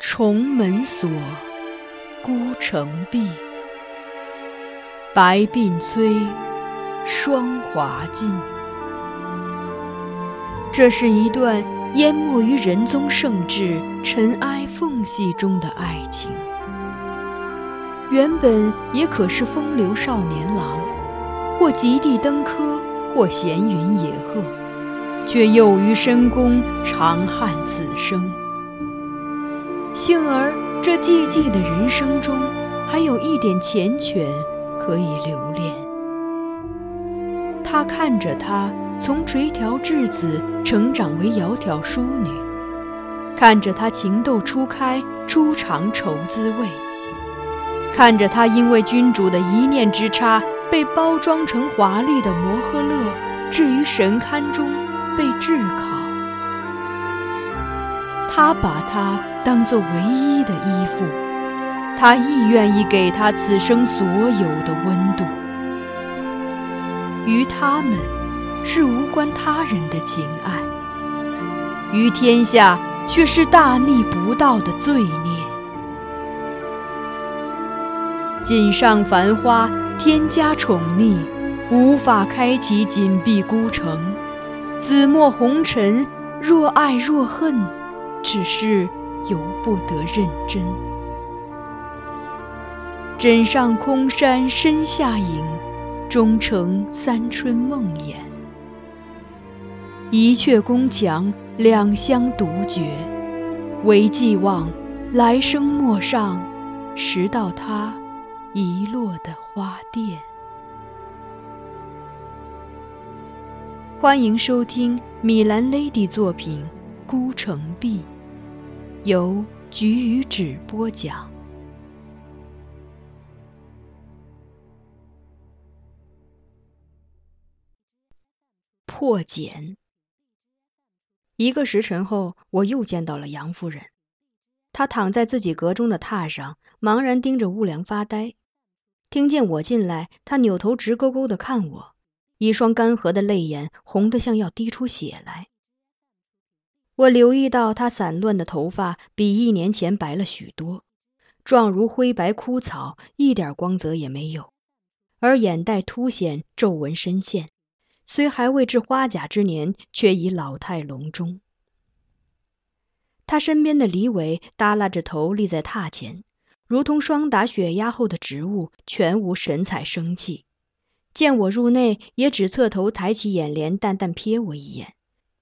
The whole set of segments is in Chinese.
重门锁，孤城闭。白鬓催，霜华尽。这是一段淹没于仁宗圣治、尘埃缝隙中的爱情。原本也可是风流少年郎，或极地登科，或闲云野鹤，却又于深宫长叹此生。幸而这寂寂的人生中，还有一点缱绻可以留恋。他看着她从垂髫稚子成长为窈窕淑女，看着她情窦初开，初尝愁滋味。看着他因为君主的一念之差，被包装成华丽的摩诃勒，置于神龛中被炙烤。他把她当作唯一的依附，他亦愿意给她此生所有的温度。于他们，是无关他人的情爱；于天下，却是大逆不道的罪孽。锦上繁花，天加宠溺，无法开启紧闭孤城。紫陌红尘，若爱若恨，只是由不得认真。枕上空山深下影，终成三春梦魇。一阙宫墙，两相独绝，唯寄望来生陌上，拾到他。遗落的花店。欢迎收听米兰 Lady 作品《孤城闭》，由菊与纸播讲。破茧。一个时辰后，我又见到了杨夫人，她躺在自己阁中的榻上，茫然盯着屋梁发呆。听见我进来，她扭头直勾勾的看我，一双干涸的泪眼红得像要滴出血来。我留意到他散乱的头发比一年前白了许多，状如灰白枯草，一点光泽也没有，而眼袋凸显，皱纹深陷，虽还未至花甲之年，却已老态龙钟。他身边的李伟耷拉着头立在榻前。如同霜打雪压后的植物，全无神采生气。见我入内，也只侧头抬起眼帘，淡淡瞥我一眼，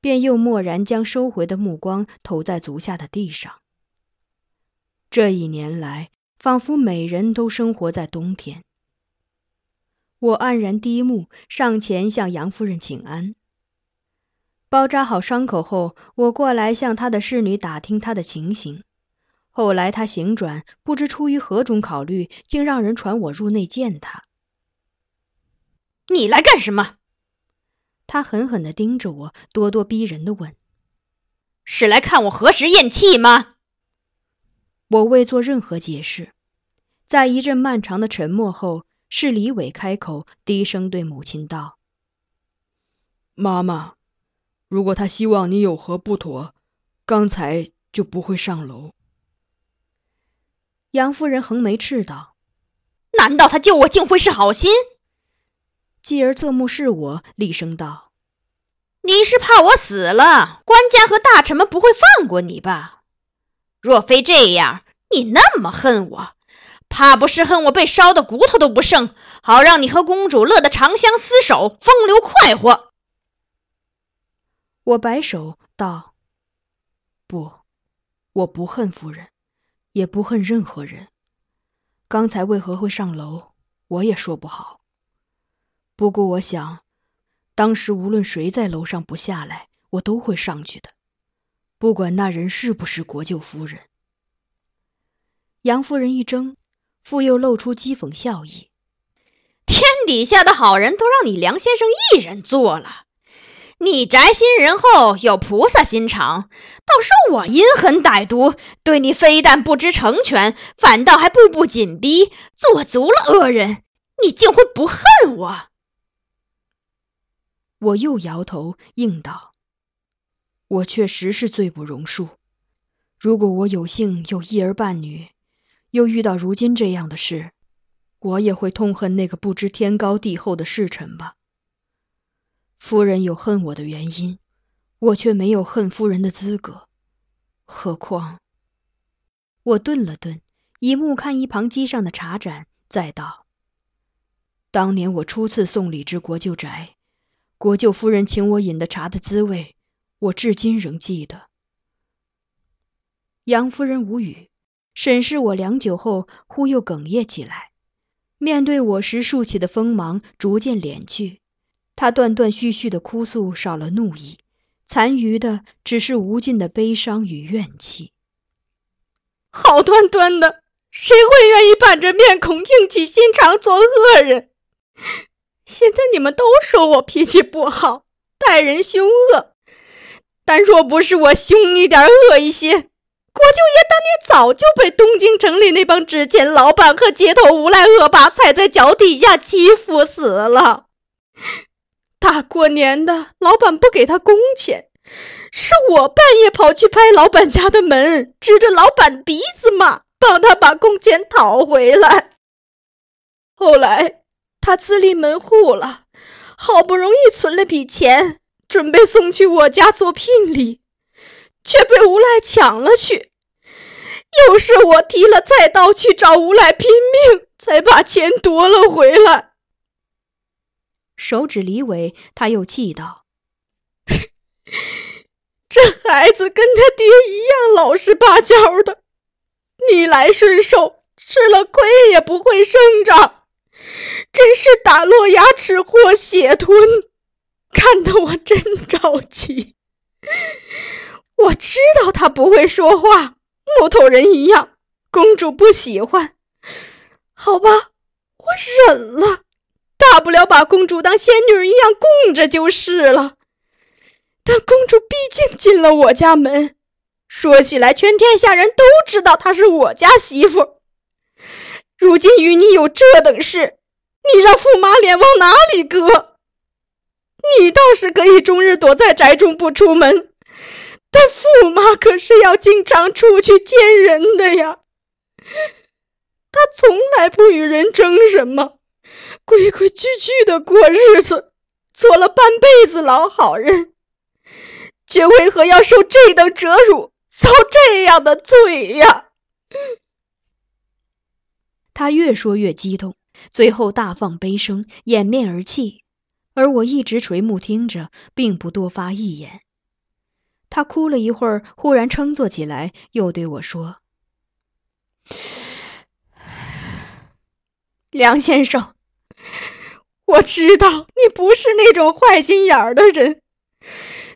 便又蓦然将收回的目光投在足下的地上。这一年来，仿佛每人都生活在冬天。我黯然低目，上前向杨夫人请安。包扎好伤口后，我过来向她的侍女打听她的情形。后来他醒转，不知出于何种考虑，竟让人传我入内见他。你来干什么？他狠狠地盯着我，咄咄逼人地问：“是来看我何时咽气吗？”我未做任何解释。在一阵漫长的沉默后，是李伟开口，低声对母亲道：“妈妈，如果他希望你有何不妥，刚才就不会上楼。”杨夫人横眉斥道：“难道他救我竟会是好心？”继而侧目视我，厉声道：“你是怕我死了，官家和大臣们不会放过你吧？若非这样，你那么恨我，怕不是恨我被烧的骨头都不剩，好让你和公主乐得长相厮守，风流快活？”我摆手道：“不，我不恨夫人。”也不恨任何人。刚才为何会上楼，我也说不好。不过我想，当时无论谁在楼上不下来，我都会上去的，不管那人是不是国舅夫人。杨夫人一怔，复又露出讥讽笑意：“天底下的好人都让你梁先生一人做了。”你宅心仁厚，有菩萨心肠，倒是我阴狠歹毒，对你非但不知成全，反倒还步步紧逼，做足了恶人，你竟会不恨我？我又摇头应道：“我确实是罪不容恕。如果我有幸有一儿半女，又遇到如今这样的事，我也会痛恨那个不知天高地厚的侍臣吧。夫人有恨我的原因，我却没有恨夫人的资格。何况……我顿了顿，一目看一旁机上的茶盏，再道：“当年我初次送礼之国舅宅，国舅夫人请我饮的茶的滋味，我至今仍记得。”杨夫人无语，审视我良久后，忽又哽咽起来。面对我时竖起的锋芒逐渐敛去，她断断续续的哭诉少了怒意，残余的只是无尽的悲伤与怨气。好端端的，谁会愿意板着面孔、硬起心肠做恶人？现在你们都说我脾气不好，待人凶恶，但若不是我凶一点、恶一些，国舅爷当年早就被东京城里那帮纸钱老板和街头无赖恶霸踩在脚底下欺负死了。大过年的，老板不给他工钱。是我半夜跑去拍老板家的门，指着老板鼻子骂，帮他把工钱讨回来。后来他自立门户了，好不容易存了笔钱，准备送去我家做聘礼，却被无赖抢了去。又是我提了菜刀去找无赖拼命，才把钱夺了回来。手指李伟，他又气道。这孩子跟他爹一样老实巴交的，逆来顺受，吃了亏也不会生长，真是打落牙齿或血吞，看得我真着急。我知道他不会说话，木头人一样，公主不喜欢，好吧，我忍了，大不了把公主当仙女一样供着就是了。但公主毕竟进了我家门，说起来，全天下人都知道她是我家媳妇。如今与你有这等事，你让驸马脸往哪里搁？你倒是可以终日躲在宅中不出门，但驸马可是要经常出去见人的呀。他从来不与人争什么，规规矩矩的过日子，做了半辈子老好人。却为何要受这等折辱，遭这样的罪呀？他越说越激动，最后大放悲声，掩面而泣。而我一直垂目听着，并不多发一言。他哭了一会儿，忽然撑坐起来，又对我说：“梁先生，我知道你不是那种坏心眼儿的人。”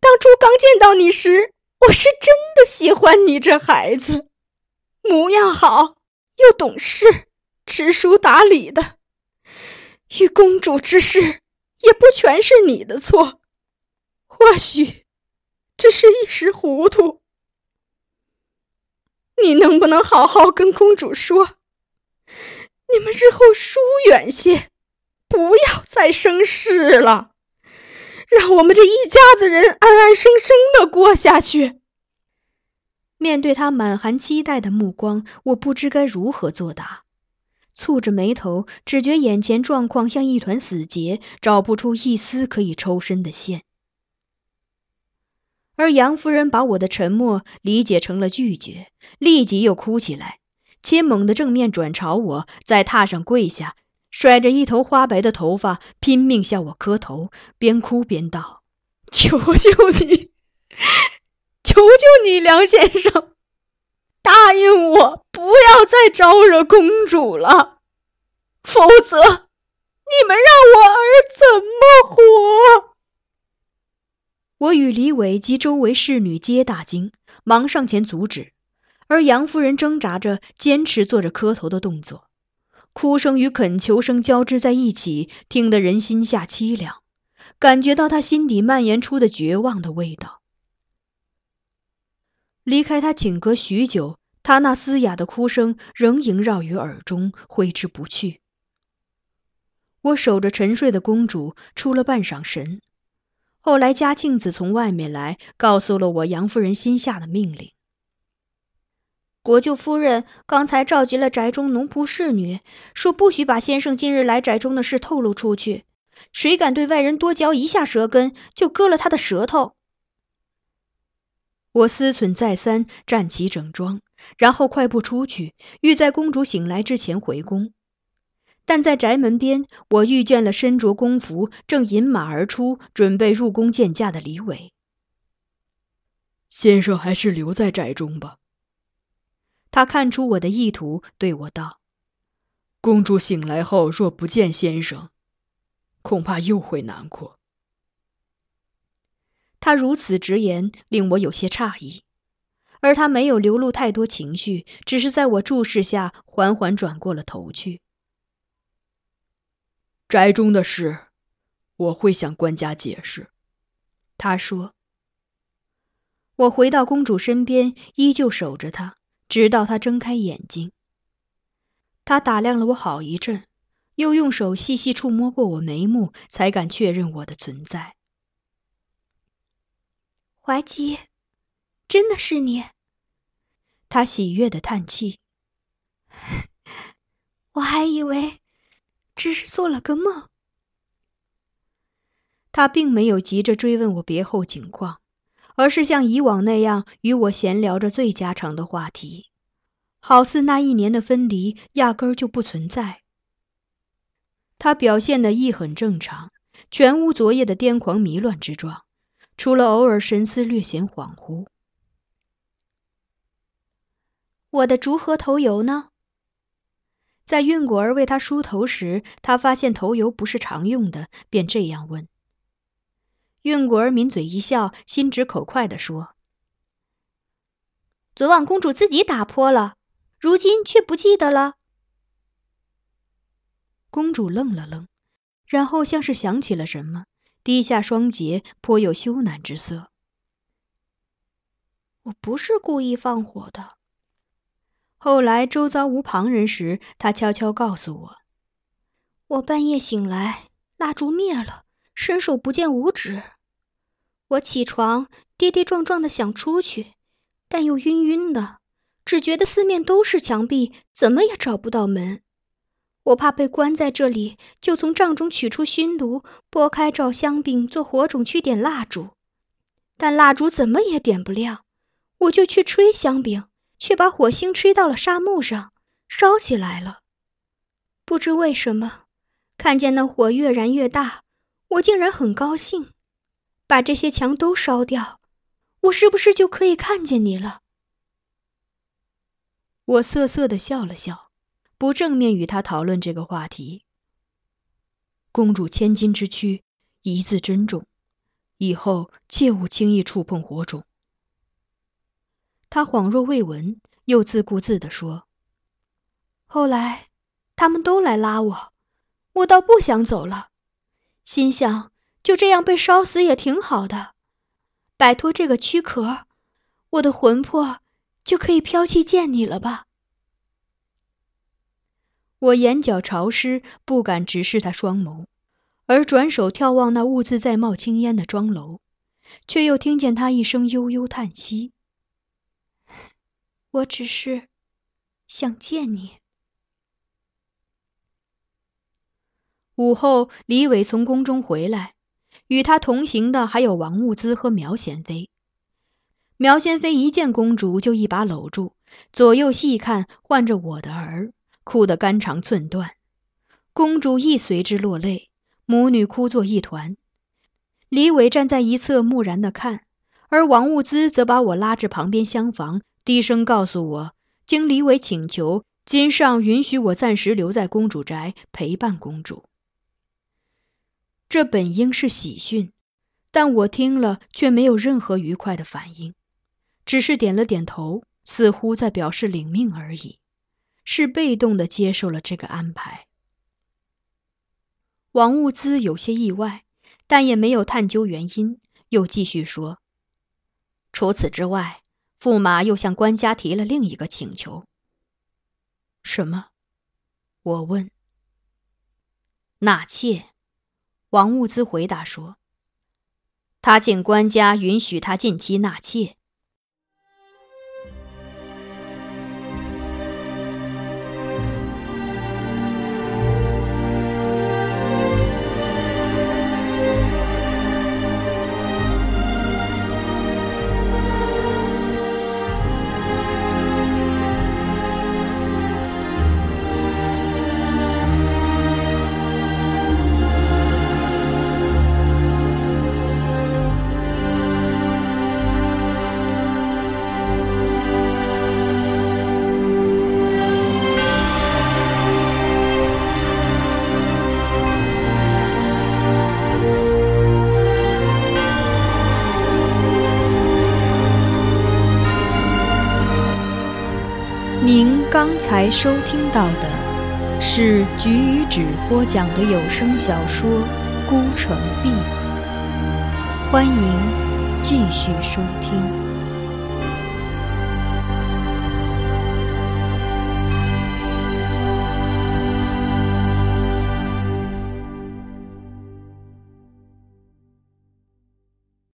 当初刚见到你时，我是真的喜欢你这孩子，模样好，又懂事，知书达理的。与公主之事，也不全是你的错，或许只是一时糊涂。你能不能好好跟公主说，你们日后疏远些，不要再生事了。让我们这一家子人安安生生的过下去。面对他满含期待的目光，我不知该如何作答，蹙着眉头，只觉眼前状况像一团死结，找不出一丝可以抽身的线。而杨夫人把我的沉默理解成了拒绝，立即又哭起来，且猛地正面转朝我，在榻上跪下。甩着一头花白的头发，拼命向我磕头，边哭边道：“求求你，求求你，梁先生，答应我，不要再招惹公主了，否则你们让我儿怎么活？”我与李伟及周围侍女皆大惊，忙上前阻止，而杨夫人挣扎着，坚持做着磕头的动作。哭声与恳求声交织在一起，听得人心下凄凉，感觉到她心底蔓延出的绝望的味道。离开他寝阁许久，他那嘶哑的哭声仍萦绕于耳中，挥之不去。我守着沉睡的公主出了半晌神，后来嘉庆子从外面来，告诉了我杨夫人心下的命令。国舅夫人刚才召集了宅中奴仆侍女，说不许把先生今日来宅中的事透露出去。谁敢对外人多嚼一下舌根，就割了他的舌头。我思忖再三，站起整装，然后快步出去，欲在公主醒来之前回宫。但在宅门边，我遇见了身着宫服、正引马而出、准备入宫见驾的李伟。先生还是留在宅中吧。他看出我的意图，对我道：“公主醒来后若不见先生，恐怕又会难过。”他如此直言，令我有些诧异。而他没有流露太多情绪，只是在我注视下缓缓转过了头去。宅中的事，我会向官家解释。他说。我回到公主身边，依旧守着她。直到她睁开眼睛，他打量了我好一阵，又用手细细触摸过我眉目，才敢确认我的存在。怀吉，真的是你？他喜悦的叹气。我还以为只是做了个梦。他并没有急着追问我别后情况。而是像以往那样与我闲聊着最家常的话题，好似那一年的分离压根儿就不存在。他表现的亦很正常，全无昨夜的癫狂迷乱之状，除了偶尔神思略显恍惚。我的竹盒头油呢？在运果儿为他梳头时，他发现头油不是常用的，便这样问。运果儿抿嘴一笑，心直口快地说：“昨晚公主自己打破了，如今却不记得了。”公主愣了愣，然后像是想起了什么，低下双睫，颇有羞赧之色。“我不是故意放火的。”后来周遭无旁人时，他悄悄告诉我：“我半夜醒来，蜡烛灭了。”伸手不见五指，我起床跌跌撞撞的想出去，但又晕晕的，只觉得四面都是墙壁，怎么也找不到门。我怕被关在这里，就从帐中取出熏炉，拨开照香饼做火种去点蜡烛，但蜡烛怎么也点不亮。我就去吹香饼，却把火星吹到了沙漠上，烧起来了。不知为什么，看见那火越燃越大。我竟然很高兴，把这些墙都烧掉，我是不是就可以看见你了？我涩涩的笑了笑，不正面与他讨论这个话题。公主千金之躯，一字珍重，以后切勿轻易触碰火种。他恍若未闻，又自顾自地说：“后来，他们都来拉我，我倒不想走了。”心想，就这样被烧死也挺好的，摆脱这个躯壳，我的魂魄就可以飘去见你了吧？我眼角潮湿，不敢直视他双眸，而转手眺望那兀自在冒青烟的庄楼，却又听见他一声悠悠叹息：“我只是想见你。”午后，李伟从宫中回来，与他同行的还有王物资和苗贤妃。苗贤妃一见公主，就一把搂住，左右细看，唤着我的儿，哭得肝肠寸断。公主亦随之落泪，母女哭作一团。李伟站在一侧，木然的看，而王物资则把我拉至旁边厢房，低声告诉我，经李伟请求，今上允许我暂时留在公主宅陪伴公主。这本应是喜讯，但我听了却没有任何愉快的反应，只是点了点头，似乎在表示领命而已，是被动的接受了这个安排。王物资有些意外，但也没有探究原因，又继续说：“除此之外，驸马又向官家提了另一个请求。”“什么？”我问。“纳妾。”王物资回答说：“他请官家允许他近期纳妾。”您刚才收听到的是菊与纸播讲的有声小说《孤城闭》，欢迎继续收听。